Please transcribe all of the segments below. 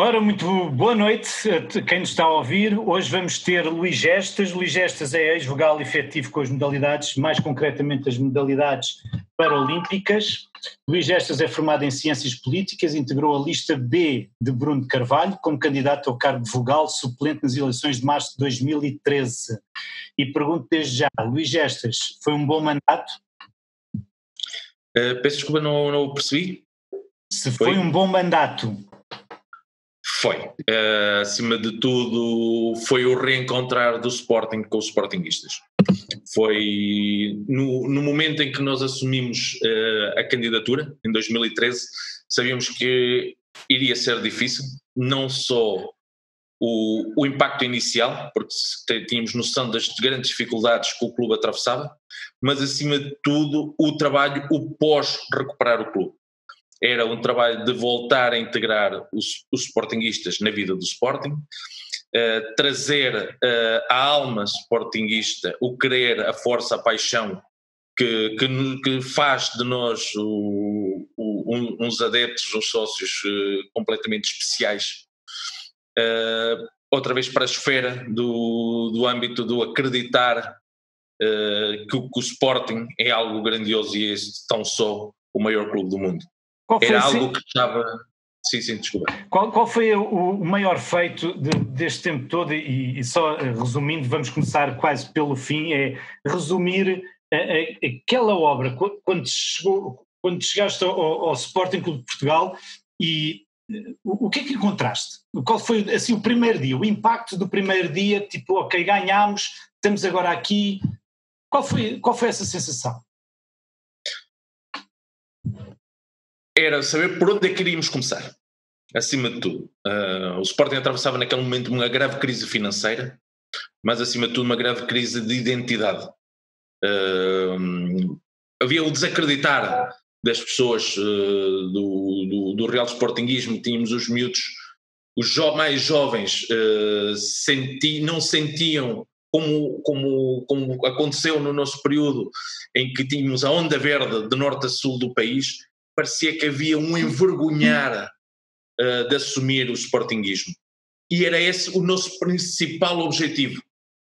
Ora, muito boa noite a quem nos está a ouvir. Hoje vamos ter Luís Gestas. Luís Gestas é ex-vogal efetivo com as modalidades, mais concretamente as modalidades paralímpicas. Luís Gestas é formado em Ciências Políticas, integrou a lista B de Bruno Carvalho como candidato ao cargo de vogal suplente nas eleições de março de 2013. E pergunto desde já, Luís Gestas, foi um bom mandato? Uh, peço desculpa, não, não percebi. Se foi, foi um bom mandato. Foi. Uh, acima de tudo, foi o reencontrar do Sporting com os Sportingistas. Foi no, no momento em que nós assumimos uh, a candidatura, em 2013, sabíamos que iria ser difícil, não só o, o impacto inicial, porque tínhamos noção das grandes dificuldades que o clube atravessava, mas acima de tudo o trabalho, o pós-recuperar o clube era um trabalho de voltar a integrar os, os sportinguistas na vida do Sporting, uh, trazer uh, a alma sportinguista, o querer, a força, a paixão que, que, que faz de nós o, o, um, uns adeptos, uns sócios uh, completamente especiais. outra vez para a esfera do, do âmbito do acreditar que, que o Sporting é algo grandioso e é tão só o maior clube do mundo. Era algo assim? que estava. Sim, sim, desculpa. Qual, qual foi o, o maior feito de, deste tempo todo? E, e, só eh, resumindo, vamos começar quase pelo fim: é resumir a, a, aquela obra quando, chegou, quando chegaste ao, ao Sporting Clube de Portugal e eh, o, o que é que encontraste? Qual foi assim o primeiro dia, o impacto do primeiro dia? Tipo, ok, ganhámos, estamos agora aqui. Qual foi, qual foi essa sensação? Era saber por onde é que iríamos começar, acima de tudo. Uh, o Sporting atravessava naquele momento uma grave crise financeira, mas acima de tudo uma grave crise de identidade. Uh, havia o desacreditar das pessoas uh, do, do, do, Real Sportinguismo, tínhamos os miúdos, os jo mais jovens senti, não sentiam como, como, como aconteceu no nosso período em que tínhamos a onda verde de norte a sul do país, parecia que havia um envergonhar uh, de assumir o sportinguismo. E era esse o nosso principal objetivo,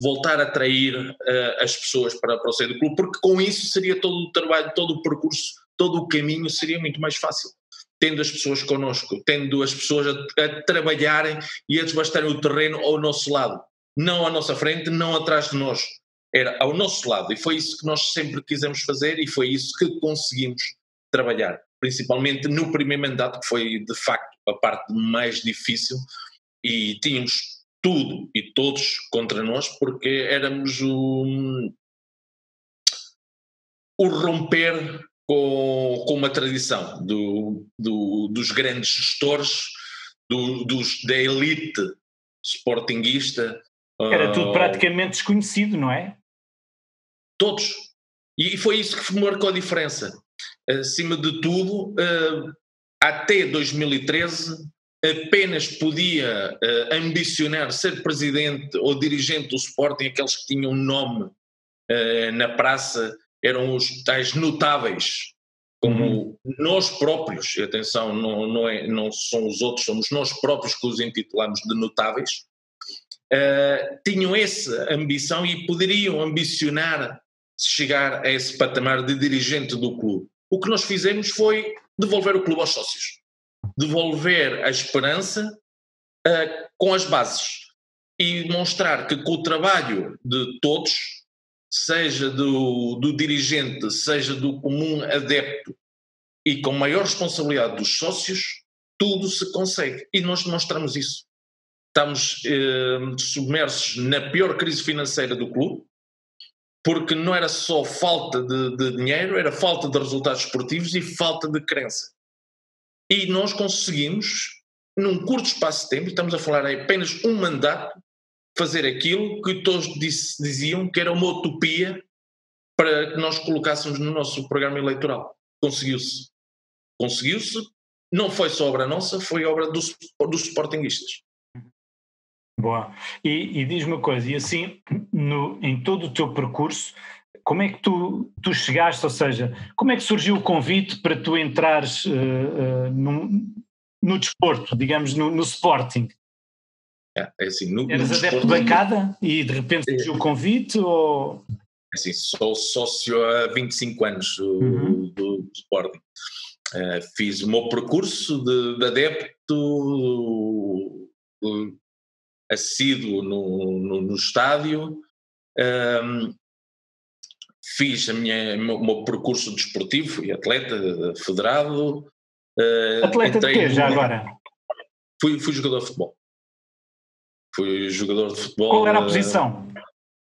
voltar a atrair uh, as pessoas para, para o seio do clube, porque com isso seria todo o trabalho, todo o percurso, todo o caminho seria muito mais fácil. Tendo as pessoas connosco, tendo as pessoas a, a trabalharem e a desbastarem o terreno ao nosso lado, não à nossa frente, não atrás de nós, era ao nosso lado. E foi isso que nós sempre quisemos fazer e foi isso que conseguimos trabalhar principalmente no primeiro mandato, que foi de facto a parte mais difícil, e tínhamos tudo e todos contra nós, porque éramos o, o romper com, com uma tradição do, do, dos grandes gestores, do, dos, da elite sportinguista. Era tudo uh, praticamente desconhecido, não é? Todos. E foi isso que marcou a diferença acima de tudo, uh, até 2013 apenas podia uh, ambicionar ser presidente ou dirigente do Sporting aqueles que tinham nome uh, na praça, eram os tais notáveis, como uhum. nós próprios, atenção, não, não, é, não são os outros, somos nós próprios que os intitulamos de notáveis, tinham essa ambição e poderiam ambicionar chegar a esse patamar de dirigente do clube o que nós fizemos foi devolver o clube aos sócios, devolver a esperança uh, com as bases e mostrar que com o trabalho de todos, seja do, do dirigente, seja do comum adepto e com maior responsabilidade dos sócios, tudo se consegue. E nós demonstramos isso. Estamos eh, submersos na pior crise financeira do clube, porque não era só falta de, de, dinheiro, era falta de resultados esportivos e falta de crença. E nós conseguimos, num curto espaço de tempo, estamos a falar apenas um mandato, fazer aquilo que todos diziam que era uma utopia para que nós colocássemos no nosso programa eleitoral. Conseguiu-se. Conseguiu-se. Não foi só obra nossa, foi obra dos, dos sportinguistas. Boa. E, e diz-me uma coisa, e assim, no, em todo o teu percurso, como é que tu, tu chegaste, ou seja, como é que surgiu o convite para tu entrares uh, uh, num, no desporto, digamos, no, no Sporting? É, é assim, no, Eras no adepto de bancada e de repente surgiu o convite ou... É assim, sou sócio há 25 anos do, uhum. do, do Sporting. Uh, fiz o meu percurso de, de adepto assíduo no, no, no estádio, um, fiz a minha, o meu percurso desportivo, fui atleta federado. Uh, atleta de quê, já agora? Fui, fui jogador de futebol. Fui jogador de futebol. Qual era a posição? Uh,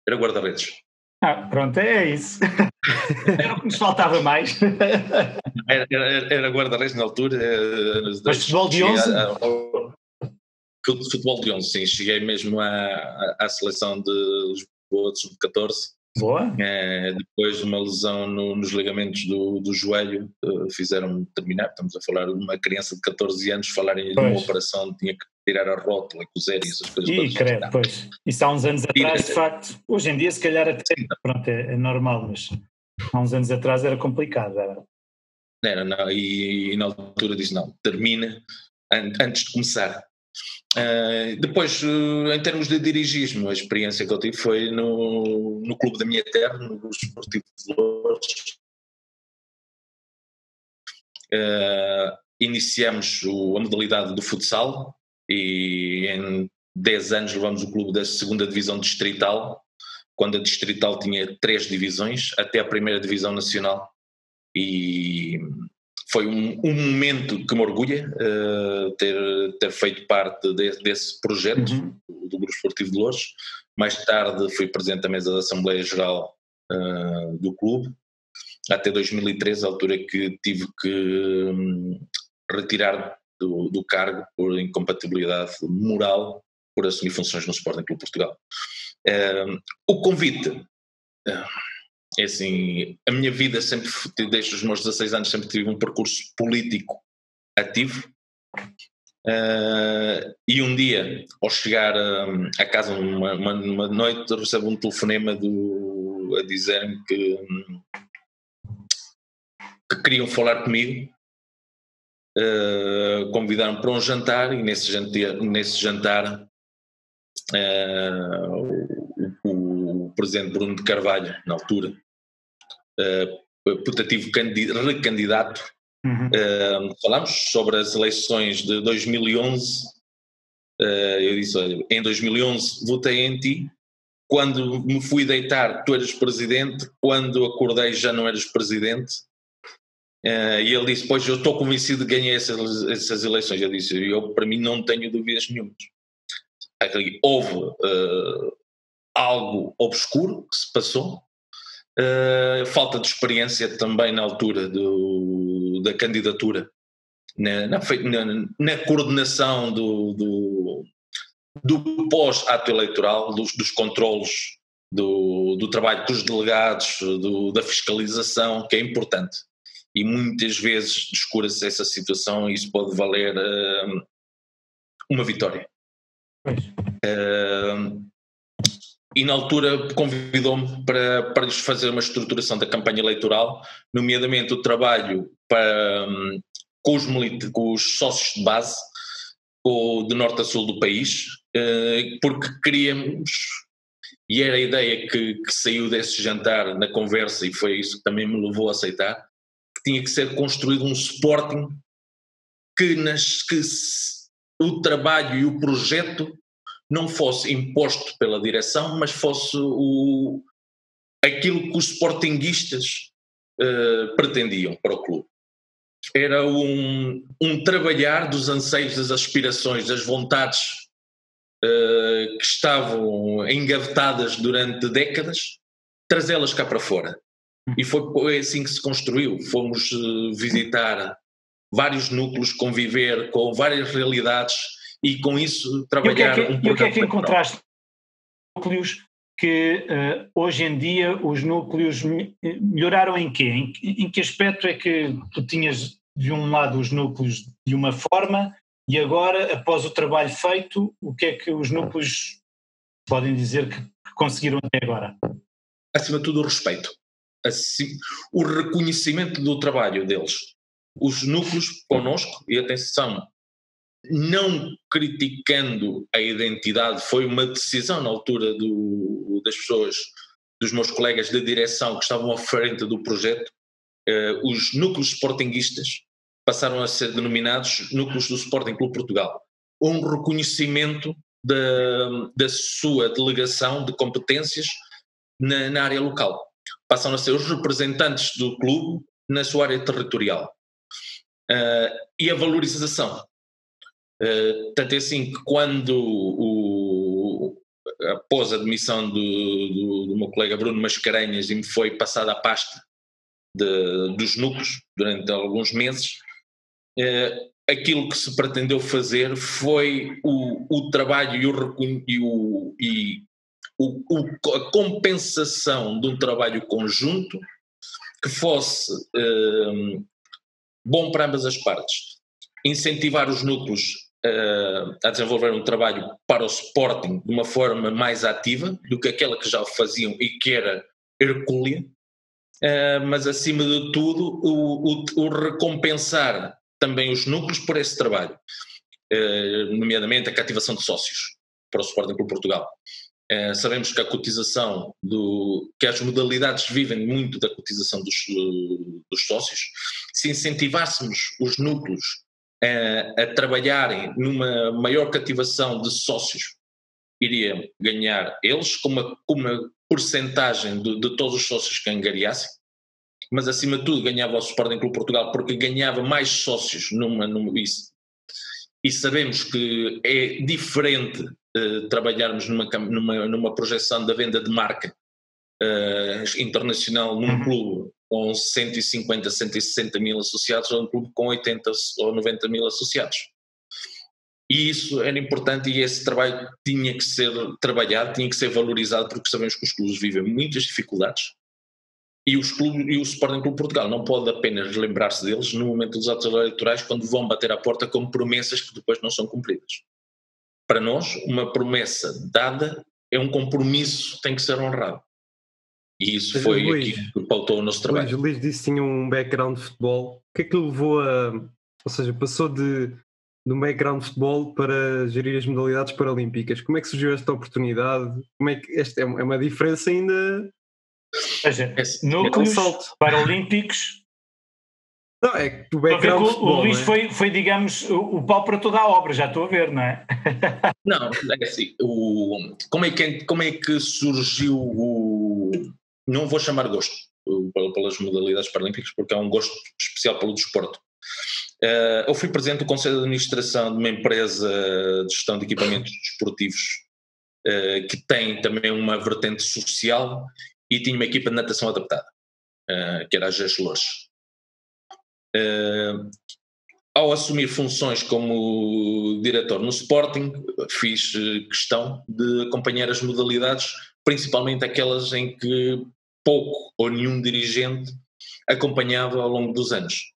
era guarda-redes. Ah, pronto, é isso. era o que nos faltava mais. era, era, era guarda-redes na altura. Eh, Mas futebol de 11? A, a, de futebol de 11, sim. Cheguei mesmo à, à seleção de Lisboa de sub-14 Boa. É, depois de uma lesão no, nos ligamentos do, do joelho, uh, fizeram-me terminar. Estamos a falar de uma criança de 14 anos, falarem de uma operação, tinha que tirar a rótula, cozer e essas coisas. E credo, pois. Isso há uns anos atrás, de facto. Hoje em dia, se calhar, até pronto, é, é, normal, mas há uns anos atrás era complicado. Era, era não, e, e na altura disse: não, termina antes de começar. Uh, depois, uh, em termos de dirigismo, a experiência que eu tive foi no, no clube da minha terra, no Esportivo de Lourdes. Uh, iniciamos o, a modalidade do futsal e em 10 anos levamos o clube da segunda divisão distrital, quando a distrital tinha três divisões, até a primeira divisão nacional. E foi um, um, momento que me orgulha uh, ter, ter feito parte de, desse projeto uhum. do, Grupo Esportivo de Lourdes. Mais tarde fui presidente da mesa da Assembleia Geral uh, do clube, até 2013, a altura que tive que um, retirar do, do, cargo por incompatibilidade moral por assumir funções no Sporting Clube Portugal. Uh, o convite é assim, a minha vida sempre, desde os meus 16 anos, sempre tive um percurso político ativo. Uh, e um dia, ao chegar uh, a casa uma, uma, uma, noite, recebo um telefonema do, a dizer-me que, que queriam falar comigo, uh, convidaram para um jantar e nesse jantar, nesse jantar o presidente Bruno de Carvalho, na altura, uh, putativo recandidato, uhum. uh, falamos sobre as eleições de 2011. Uh, eu disse: olha, em 2011 votei em ti. Quando me fui deitar, tu eras presidente. Quando acordei, já não eras presidente. Uh, e ele disse: Pois eu estou convencido de ganhar essas, essas eleições. Eu disse: Eu, para mim, não tenho dúvidas nenhumas. Houve uh, algo obscuro que se passou, uh, falta de experiência também na altura do, da candidatura, na, na, na, na coordenação do, do, do pós-ato eleitoral, dos, dos controlos do, do, trabalho dos delegados, do, da fiscalização, que é importante. E muitas vezes descura-se essa situação e isso pode valer uh, uma vitória. Uh, e na altura convidou-me para, para lhes fazer uma estruturação da campanha eleitoral, nomeadamente o trabalho para, hum, com, os com os sócios de base de norte a sul do país, eh, porque queríamos, e era a ideia que, que saiu desse jantar na conversa, e foi isso que também me levou a aceitar, que tinha que ser construído um Sporting que, nas, que o trabalho e o projeto não fosse imposto pela direção, mas fosse o, aquilo que os sportinguistas uh, pretendiam para o clube. Era um, um, trabalhar dos anseios, das aspirações, das vontades uh, que estavam engavetadas durante décadas, trazê-las cá para fora. E foi assim que se construiu. Fomos uh, visitar vários núcleos, conviver com várias realidades e com isso trabalhar e o que é que, um E o que é que encontraste núcleos que uh, hoje em dia os núcleos melhoraram em quê? Em, em, que aspecto é que tu tinhas de um lado os núcleos de uma forma e agora, após o trabalho feito, o que é que os núcleos podem dizer que, que conseguiram até agora? Acima de tudo o respeito, assim, o reconhecimento do trabalho deles. Os núcleos connosco, e atenção, não criticando a identidade, foi uma decisão na altura do, das pessoas, dos meus colegas da direção que estavam à frente do projeto, uh, os núcleos sportinguistas passaram a ser denominados núcleos do Sporting Clube Portugal. Um reconhecimento da, da sua delegação de competências na, na área local. Passam a ser os representantes do clube na sua área territorial. Uh, e a valorização. Uh, tanto é assim que quando o, após a demissão do, do, do, meu colega Bruno Mascarenhas e me foi passada a pasta de, dos núcleos durante alguns meses, uh, aquilo que se pretendeu fazer foi o, o trabalho e, o, e, o, e o, a compensação de um trabalho conjunto que fosse uh, bom para ambas as partes. Incentivar os núcleos uh, a desenvolver um trabalho para o Sporting de uma forma mais ativa do que aquela que já faziam e que era hercúlea, uh, mas acima de tudo o, o, o, recompensar também os núcleos por esse trabalho, uh, nomeadamente a cativação de sócios para o Sporting por Portugal. Uh, sabemos que a cotização do que as modalidades vivem muito da cotização dos, dos sócios. Se incentivássemos os núcleos uh, a trabalharem numa maior cativação de sócios, iriam ganhar eles com uma, com uma porcentagem de, de todos os sócios que angariassem, mas acima de tudo ganhava o Sporting Clube Portugal porque ganhava mais sócios numa, numa isso. E sabemos que é diferente uh, trabalharmos numa, numa, numa projeção da venda de marca uh, internacional num uhum. clube com 150, 160 mil associados ou um clube com 80 ou 90 mil associados. E isso era importante e esse trabalho tinha que ser trabalhado, tinha que ser valorizado, porque sabemos que os clubes vivem muitas dificuldades e, os clubes, e o Sporting Clube Portugal não pode apenas lembrar-se deles no momento dos atos eleitorais, quando vão bater à porta com promessas que depois não são cumpridas. Para nós, uma promessa dada é um compromisso, tem que ser honrado. E isso Mas, foi Luís, aqui que pautou o nosso trabalho. Luís, Luís disse que tinha um background de futebol. O que é que levou a. Ou seja, passou de, de um background de futebol para gerir as modalidades paralímpicas. Como é que surgiu esta oportunidade? Como é que esta é uma diferença ainda ou seja, núcleos paralímpicos. Não, é que o background. O, o Luís é? foi, foi, digamos, o, o pau para toda a obra, já estou a ver, não é? não, é assim, o, como, é que, como é que surgiu o. Não vou chamar gosto pelas modalidades paralímpicas, porque é um gosto especial pelo desporto. Uh, eu fui presidente do Conselho de Administração de uma empresa de gestão de equipamentos desportivos uh, que tem também uma vertente social e tinha uma equipa de natação adaptada, uh, que era a GES. Uh, ao assumir funções como diretor no Sporting, fiz questão de acompanhar as modalidades, principalmente aquelas em que pouco ou nenhum dirigente acompanhava ao longo dos anos.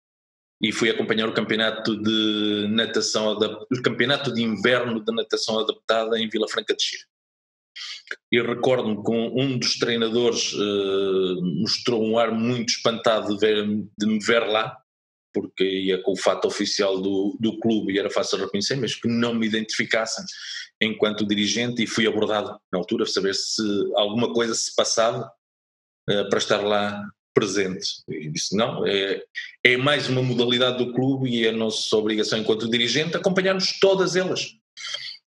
E fui acompanhar o campeonato de natação, o campeonato de inverno de natação adaptada em Vila Franca de Xira. E recordo-me que um, dos treinadores uh, mostrou um ar muito espantado de, ver, de, me ver lá, porque ia com o fato oficial do, do clube e era fácil reconhecer, mas que não me identificassem enquanto dirigente e fui abordado na altura saber se alguma coisa se passava para estar lá presente. E disse: não, é, é mais uma modalidade do clube e é a nossa obrigação enquanto dirigente acompanharmos todas elas.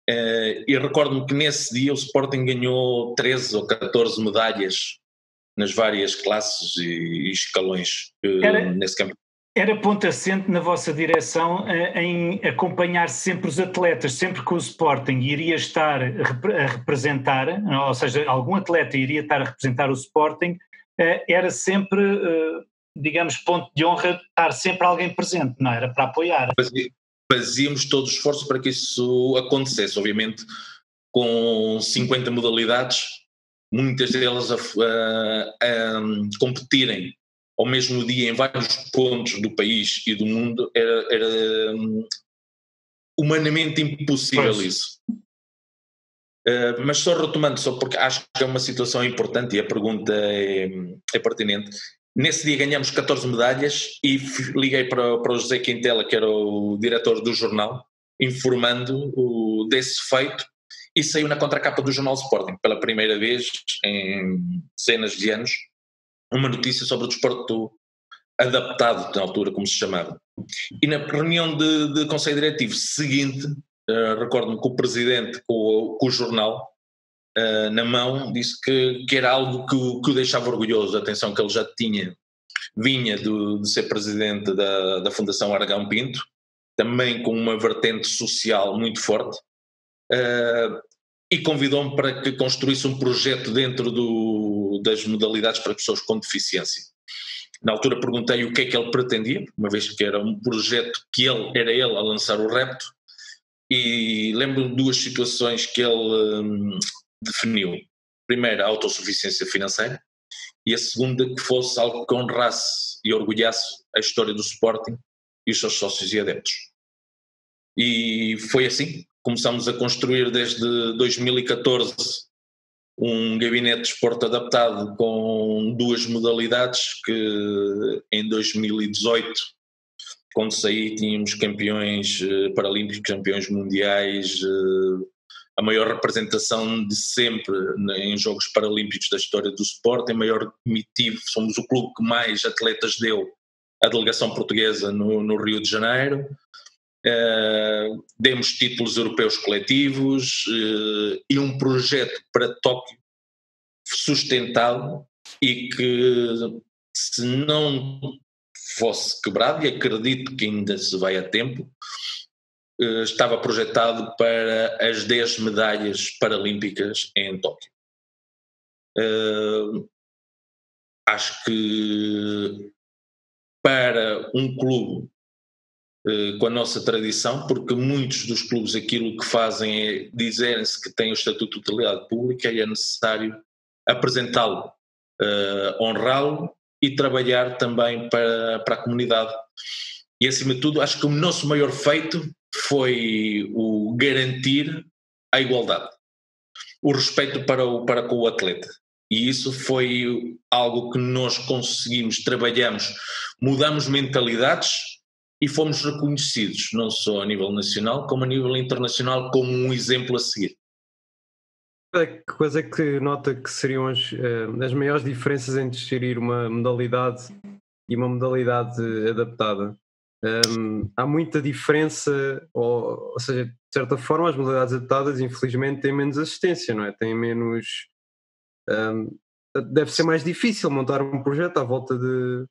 Uh, e recordo-me que nesse dia o Sporting ganhou 13 ou 14 medalhas nas várias classes e, escalões uh, era, nesse campeonato. Era ponto assente na vossa direção uh, em acompanhar sempre os atletas, sempre que o Sporting iria estar a representar, ou seja, algum atleta iria estar a representar o Sporting, era sempre, digamos, ponto de honra estar sempre alguém presente, não era para apoiar fazíamos todo o esforço para que isso acontecesse. Obviamente, com 50 modalidades, muitas delas a, a, a competirem ao mesmo dia em vários pontos do país e do mundo, era, era um, humanamente impossível pois. isso. Uh, mas só retomando, só porque acho que é uma situação importante e a pergunta é, é pertinente. Nesse dia ganhamos 14 medalhas e liguei para, para o José Quintela, que era o diretor do jornal, informando o, desse feito e saiu na contracapa do Jornal Sporting, pela primeira vez em dezenas de anos, uma notícia sobre o desporto adaptado, na altura como se chamava. E na reunião de, de Conselho Diretivo seguinte, uh, recordo-me que o Presidente, com, com o jornal uh, na mão, disse que, que era algo que, que o deixava orgulhoso, atenção que ele já tinha, vinha do, de ser Presidente da, da Fundação Aragão Pinto, também com uma vertente social muito forte, uh, e convidou-me para que construísse um projeto dentro do, das modalidades para pessoas com deficiência. Na altura perguntei o que é que ele pretendia, uma vez que era um projeto que ele era ele a lançar o repto, e lembro de duas situações que ele hum, definiu. Primeiro, a autossuficiência financeira, e a segunda, que fosse algo que honrasse e orgulhasse a história do Sporting e os seus sócios e adeptos. E foi assim. Começamos a construir desde 2014 um gabinete de esporte adaptado com duas modalidades que em 2018 quando saí tínhamos campeões eh, paralímpicos, campeões mundiais, eh, a maior representação de sempre em Jogos Paralímpicos da história do esporte, em maior comitiva, somos o clube que mais atletas deu à delegação portuguesa no, no Rio de Janeiro, Uh, demos títulos europeus coletivos uh, e um projeto para Tóquio sustentado e que se não fosse quebrado, e acredito que ainda se vai a tempo, uh, estava projetado para as 10 medalhas paralímpicas em Tóquio. acho que para um clube com a nossa tradição, porque muitos dos clubes aquilo que fazem é dizerem-se que têm o estatuto de utilidade pública e é necessário apresentá-lo, uh, honrá-lo e trabalhar também para, para a comunidade. E acima de tudo, acho que o nosso maior feito foi o garantir a igualdade, o respeito para, o, para com o atleta. E isso foi algo que nós conseguimos, trabalhamos, mudamos mentalidades, e fomos reconhecidos, não só a nível nacional, como a nível internacional, como um exemplo a seguir. Que coisa é que nota que seriam as, eh, as maiores diferenças entre gerir uma modalidade e uma modalidade adaptada? Um, há muita diferença, ou, ou, seja, de certa forma, as modalidades adaptadas, infelizmente, têm menos assistência, não é? Têm menos. Um, deve ser mais difícil montar um projeto à volta de,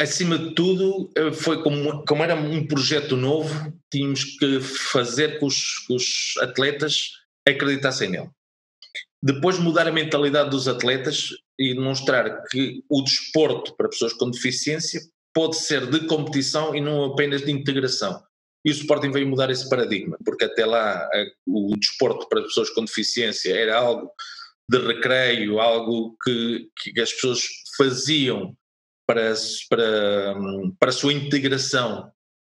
acima de tudo, eh, foi como, como era um projeto novo, tínhamos que fazer que os, que os atletas acreditassem nele. Depois mudar a mentalidade dos atletas e demonstrar que o desporto para pessoas com deficiência pode ser de competição e não apenas de integração. E o Sporting veio mudar esse paradigma, porque até lá o desporto para pessoas com deficiência era algo de recreio, algo que, que as pessoas faziam para, para, para a sua integração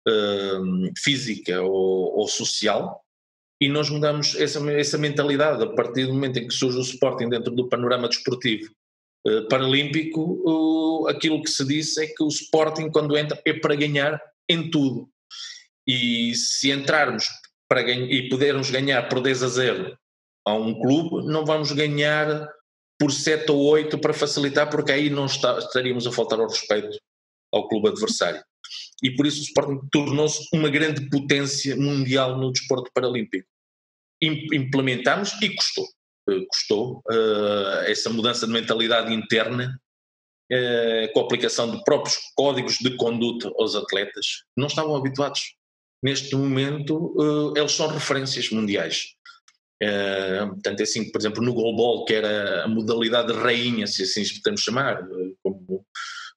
uh, física ou, ou, social e nós mudamos essa, essa mentalidade a partir do momento em que surge o Sporting dentro do panorama desportivo. Uh, paralímpico, uh, aquilo que se diz é que o Sporting quando entra é para ganhar em tudo. E se entrarmos para ganhar, e pudermos ganhar por 10 a 0 a um clube, não vamos ganhar por 7 ou 8 para facilitar, porque aí não está, estaríamos a faltar ao respeito ao clube adversário. E por isso o Sporting tornou-se uma grande potência mundial no desporto paralímpico. Implementamos e custou. Eh, custou uh, essa mudança de mentalidade interna uh, com a aplicação de próprios códigos de conduta aos atletas não estavam habituados. Neste momento, uh, eles são referências mundiais. Uh, portanto, é assim, por exemplo, no goalball, que era a modalidade rainha, se assim podemos chamar, como,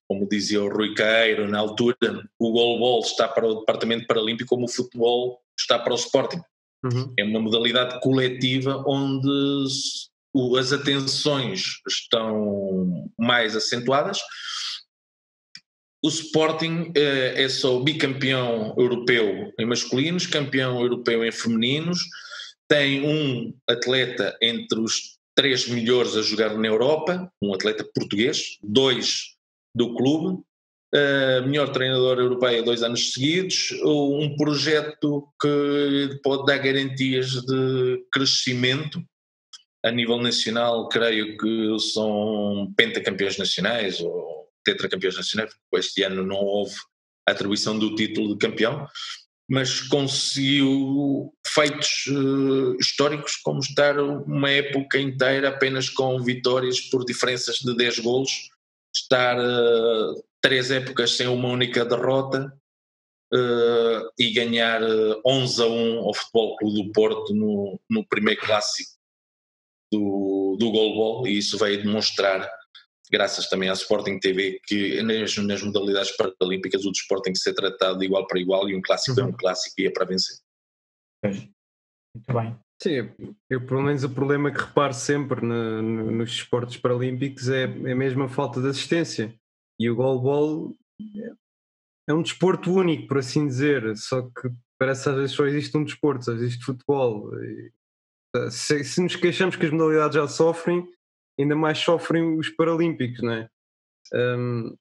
como dizia o Rui Queiro na altura, o goalball está para o Departamento Paralímpico como o futebol está para o Sporting. Uhum. É uma modalidade coletiva onde as atenções estão mais acentuadas. O Sporting uh, é só bicampeão europeu em masculinos, campeão europeu em femininos, tem um atleta entre os três melhores a jogar na Europa, um atleta português, dois do clube, uh, melhor treinador europeu dois anos seguidos, um projeto que pode dar garantias de crescimento. A nível nacional, creio que são pentacampeões nacionais ou tetracampeões nacionais, porque este ano não houve atribuição do título de campeão, mas conseguiu feitos uh, históricos como estar uma época inteira apenas com vitórias por diferenças de 10 golos, estar uh, três épocas sem uma única derrota uh, e ganhar 11 a 1 ao Futebol Clube do Porto no, no primeiro clássico do, do goalball e isso veio demonstrar graças também à Sporting TV, que nas, nas modalidades paralímpicas o desporto tem que ser tratado de igual para igual e um clássico uhum. é um clássico e é para vencer. Muito bem. Sim, eu pelo menos o problema que reparo sempre no, no, nos esportes paralímpicos é, é mesmo a falta de assistência. E o goalball é um desporto único, por assim dizer, só que parece que às vezes só existe um desporto, só existe futebol. E, se, se nos queixamos que as modalidades já sofrem, ainda mais sofrem os Paralímpicos, não é? Um...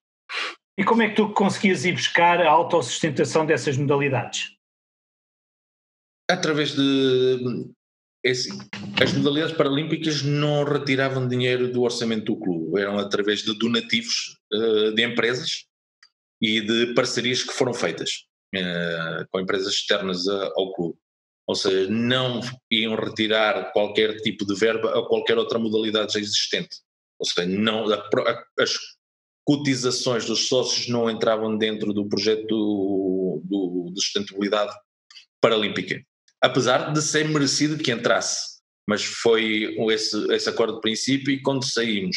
E como é que tu conseguias ir buscar a autossustentação dessas modalidades? Através de. É assim, as modalidades paralímpicas não retiravam dinheiro do orçamento do clube, eram através de donativos uh, de empresas e de parcerias que foram feitas uh, com empresas externas ao clube ou seja, não iam retirar qualquer tipo de verba a qualquer outra modalidade já existente. Ou seja, não, a, a, as cotizações dos sócios não entravam dentro do projeto do, do, de sustentabilidade paralímpica. Apesar de ser merecido que entrasse, mas foi esse, esse acordo de princípio e quando saímos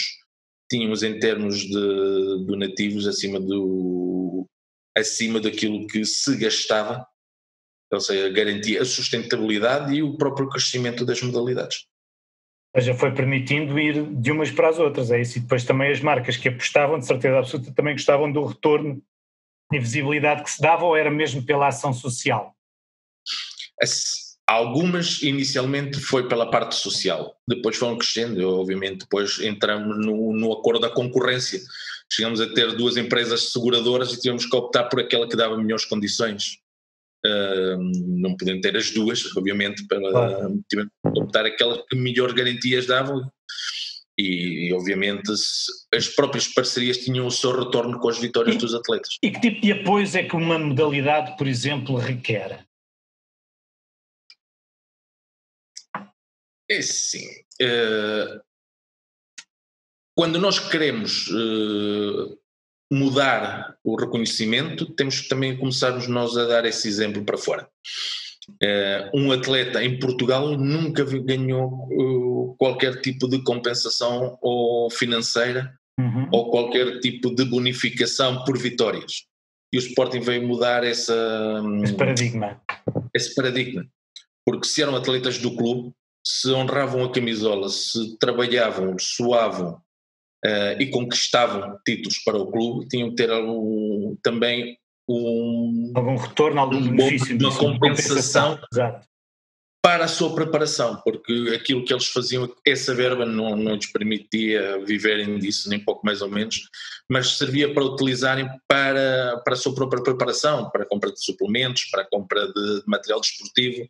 tínhamos em termos de donativos acima do acima daquilo que se gastava ou seja, garantir a sustentabilidade e o próprio crescimento das modalidades. Ou seja, foi permitindo ir de umas para as outras, é isso. E depois também as marcas que apostavam, de certeza absoluta, também gostavam do retorno e visibilidade que se dava ou era mesmo pela ação social? Algumas inicialmente foi pela parte social, depois foram crescendo, obviamente depois entramos no, no acordo da concorrência, chegamos a ter duas empresas seguradoras e tivemos que optar por aquela que dava melhores condições não podendo ter as duas, obviamente, para claro. optar aquelas que melhor garantias davam e, obviamente as próprias parcerias tinham o seu retorno com as vitórias e, dos atletas. E que tipo de apoios é que uma modalidade, por exemplo, requer? É sim. Uh, quando nós queremos uh, mudar o reconhecimento, temos que também começarmos nós a dar esse exemplo para fora. Uh, um atleta em Portugal nunca ganhou uh, qualquer tipo de compensação ou financeira uhum. ou qualquer tipo de bonificação por vitórias. E o Sporting veio mudar essa, esse paradigma. Esse paradigma. Porque se eram atletas do clube, se honravam a camisola, se trabalhavam, suavam, uh, e conquistavam títulos para o clube, tinham que ter algum, também um, algum retorno, algum um benefício, uma compensação, compensação para a sua preparação, porque aquilo que eles faziam, essa verba não, não lhes permitia viverem disso, nem pouco mais ou menos, mas servia para utilizarem para, para a sua própria preparação, para a compra de suplementos, para a compra de, material desportivo,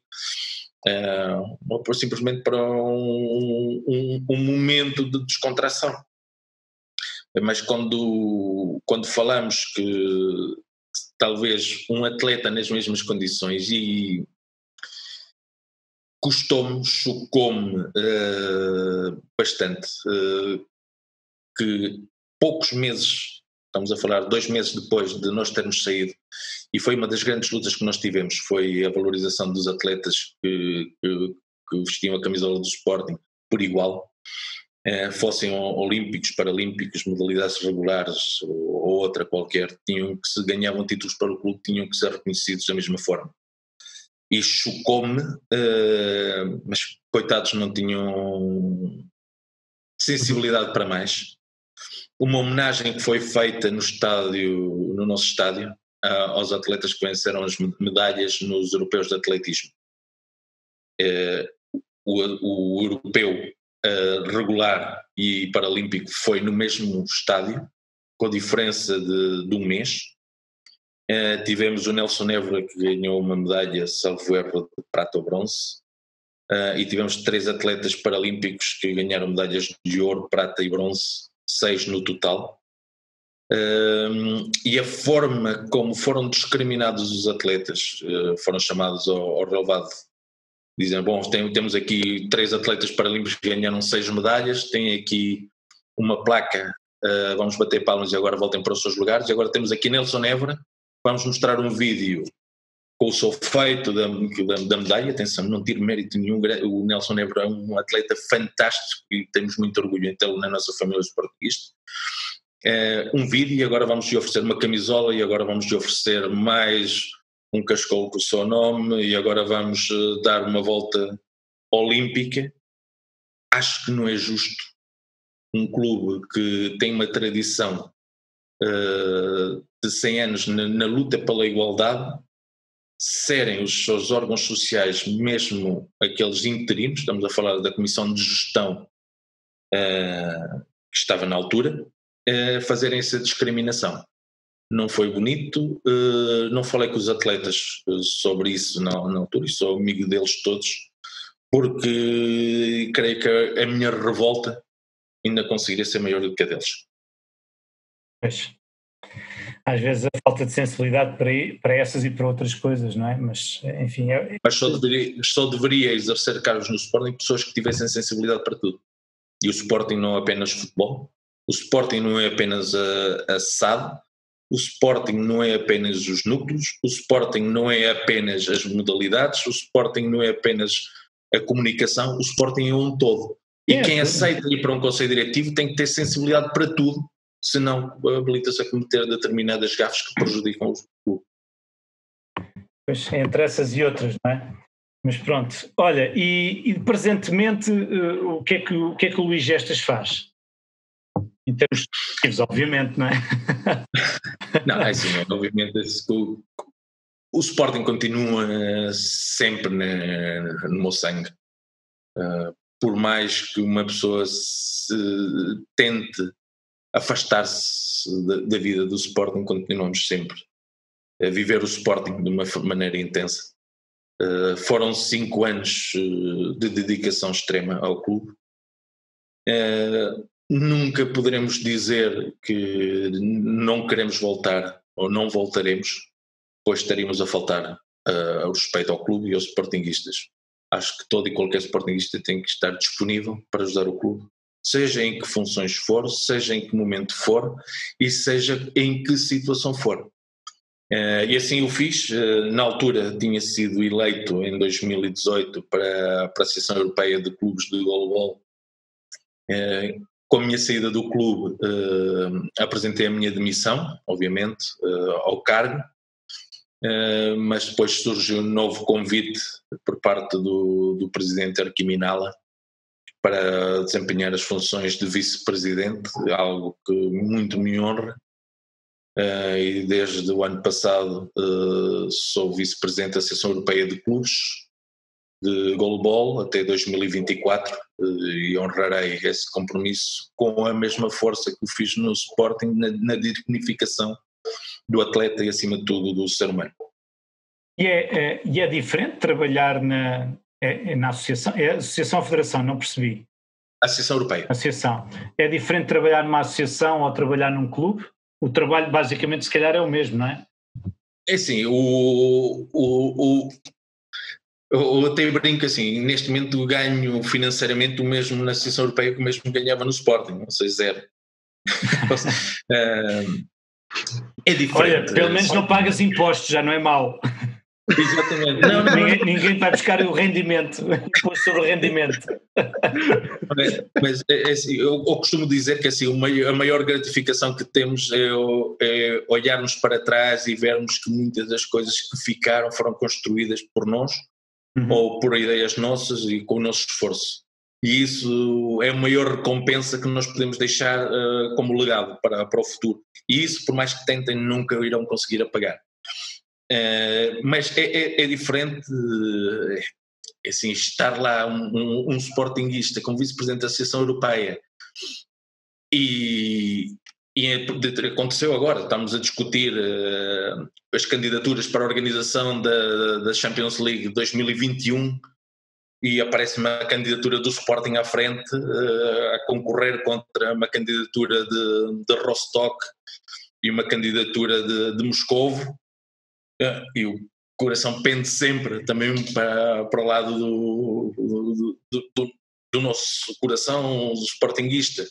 uh, ou simplesmente para um, um, um momento de descontração mas quando, quando falamos que, talvez um atleta nas mesmas condições e custou-me, chocou-me uh, bastante uh, que poucos meses, estamos a falar dois meses depois de nós termos saído, e foi uma das grandes lutas que nós tivemos, foi a valorização dos atletas que, que, que vestiam a camisola do Sporting por igual, eh, fossem olímpicos, paralímpicos, modalidades regulares ou outra qualquer, tinham que se ganhavam títulos para o clube, tinham que ser reconhecidos da mesma forma. E chocou-me, uh, mas coitados não tinham sensibilidade para mais. Uma homenagem que foi feita no estádio, no nosso estádio, aos atletas que venceram as medalhas nos europeus de atletismo. Uh, o, o europeu uh, regular e paralímpico foi no mesmo estádio, com diferença de, de um mês. Uh, tivemos o Nelson Évora que ganhou uma medalha, salvo erro, de prata ou bronze. Uh, e tivemos três atletas paralímpicos que ganharam medalhas de ouro, prata e bronze, seis no total. Uh, e a forma como foram discriminados os atletas, foram chamados ao, ao relevado dizem, bom, tem, temos aqui três atletas paralímpicos que ganharam seis medalhas, tem aqui uma placa, uh, vamos bater palmas e agora voltem para os seus lugares, e agora temos aqui Nelson Évora, vamos mostrar um vídeo com o sulfeito da, da, da, medalha, atenção, não tiro mérito nenhum, o Nelson Évora é um atleta fantástico e temos muito orgulho em tê-lo na nossa família esportista. Uh, um vídeo e agora vamos lhe oferecer uma camisola e agora vamos lhe oferecer mais um cascol com o seu nome e agora vamos uh, dar uma volta olímpica. Acho que não é justo um clube que tem uma tradição uh, de 100 anos na, na, luta pela igualdade serem os seus órgãos sociais, mesmo aqueles interinos, estamos a falar da Comissão de Gestão uh, que estava na altura, fazerem essa discriminação não foi bonito. Uh, não falei com os atletas eh, sobre isso na, na altura, e sou amigo deles todos, porque creio que a minha revolta ainda conseguiria ser maior do que a deles. Pois. Às vezes a falta de sensibilidade para, para essas e para outras coisas, não é? Mas, enfim. É... Mas só deveria, só deveria exercer cargos no Sporting pessoas que tivessem sensibilidade para tudo. E o Sporting não é apenas futebol, o Sporting não é apenas a, a SAD, o Sporting não é apenas os núcleos, o Sporting não é apenas as modalidades, o Sporting não é apenas a comunicação, o Sporting é um todo. E é, quem aceita ir para um conselho diretivo tem que ter sensibilidade para tudo, senão habilita-se a cometer determinadas gafes que prejudicam o clube. Pois, entre essas e outras, não é? Mas pronto, olha, e, e presentemente uh, o, que é que, o que é que o Luís Gestas faz? Em termos esportivos, obviamente, não é? não, é assim, obviamente o, o Sporting continua sempre na, no meu sangue. Uh, por mais que uma pessoa se tente afastar-se da, da, vida do Sporting, continuamos sempre a viver o Sporting de uma maneira intensa. Uh, foram cinco anos uh, de dedicação extrema ao clube. Uh, nunca poderemos dizer que não queremos voltar ou não voltaremos, pois estaríamos a faltar uh, ao respeito ao clube e aos sportinguistas. Acho que todo e qualquer sportinguista tem que estar disponível para ajudar o clube, seja em que funções for, seja em que momento for e seja em que situação for. Uh, e assim o fiz. Uh, na altura tinha sido eleito em 2018 para, para a Associação Europeia de Clubes de Goalball uh, com a minha saída do clube, uh, apresentei a minha demissão, obviamente, uh, ao cargo, uh, mas depois surgiu um novo convite por parte do, do presidente Arquiminala para desempenhar as funções de vice-presidente, algo que muito me honra. e desde o ano passado sou vice-presidente da Associação Europeia de Clubes, de goalball até 2024 eh, e honrarei esse compromisso com a mesma força que o fiz no Sporting na, na dignificação do atleta e acima de tudo do ser humano. E é, é, e é diferente trabalhar na, é, é na associação, é associação ou federação, não percebi. Associação Europeia. Associação. É diferente trabalhar numa associação ou trabalhar num clube? O trabalho basicamente se calhar é o mesmo, não é? É assim, o, o, o, eu até brinco assim, neste momento ganho financeiramente o mesmo na Associação Europeia que o mesmo ganhava no Sporting, não sei, zero. é diferente. Olha, pelo menos não pagas impostos, já não é mau. Exatamente. Não, não, ninguém, ninguém, vai buscar o rendimento, imposto sobre o rendimento. Mas é, é assim, eu, eu, costumo dizer que assim, a maior gratificação que temos é, é olharmos para trás e vermos que muitas das coisas que ficaram foram construídas por nós uhum. ou por ideias nossas e com o nosso esforço. E isso é a maior recompensa que nós podemos deixar uh, como legado para, para o futuro. E isso, por mais que tentem, nunca irão conseguir apagar. Uh, mas é, é, é diferente, é, assim, estar lá um, um, um sportinguista como vice-presidente da Associação Europeia e, e aconteceu agora, estamos a discutir as candidaturas para a organização da, da Champions League 2021 e aparece uma candidatura do Sporting à frente uh, a concorrer contra uma candidatura de, de Rostock e uma candidatura de, de Moscovo uh, e o coração pende sempre também para, para o lado do, do, do, do nosso coração sportinguista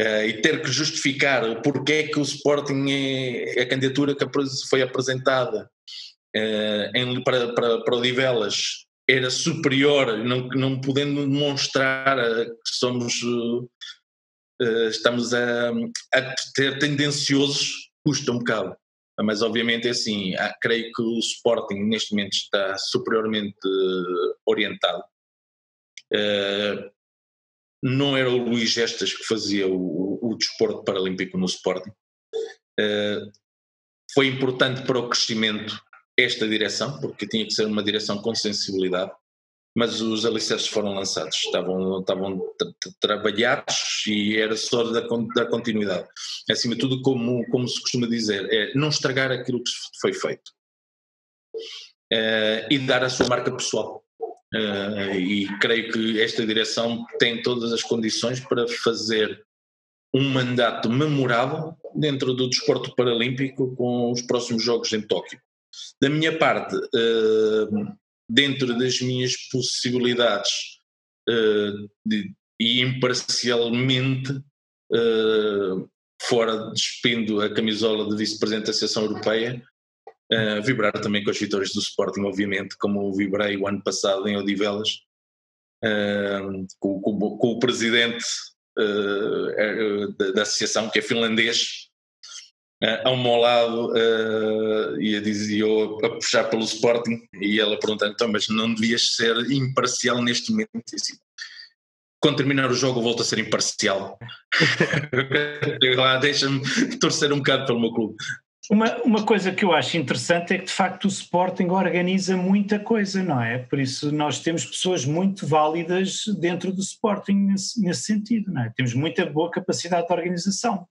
uh, e ter que justificar porque é que o Sporting é, é a candidatura que foi apresentada em, para, para, para o Divelas era superior, não, não podendo demonstrar eh, que somos, uh, estamos a, a, ter tendenciosos, custa um bocado. Mas obviamente é assim, há, creio que o Sporting neste momento está superiormente uh, orientado. Uh, não era o Luís Gestas que fazia o, o desporto paralímpico no Sporting. foi importante para o crescimento esta direção, porque tinha que ser uma direção com sensibilidade, mas os alicerces foram lançados, estavam, estavam trabalhados e era só da, da continuidade. Acima de tudo, como, como se costuma dizer, é não estragar aquilo que foi feito é, e dar a sua marca pessoal. É, e creio que esta direção tem todas as condições para fazer um mandato memorável dentro do desporto paralímpico com os próximos Jogos em Tóquio. Da minha parte, uh, dentro das minhas possibilidades de, e imparcialmente, fora despindo a camisola de vice-presidente da Associação Europeia, uh, vibrar também com as vitórias do Sporting, obviamente, como vibrei o ano passado em Odivelas, com, com, com, o presidente da, da associação, que é finlandês, uh, ao meu lado uh, e dizia eu a puxar pelo Sporting e ela perguntando, então, mas não devias ser imparcial neste momento? E assim, quando terminar o jogo eu volto a ser imparcial. Deixa-me torcer um bocado pelo meu clube. Uma, uma coisa que eu acho interessante é que de facto o Sporting organiza muita coisa, não é? Por isso nós temos pessoas muito válidas dentro do Sporting nesse, nesse sentido, não é? Temos muita boa capacidade de organização.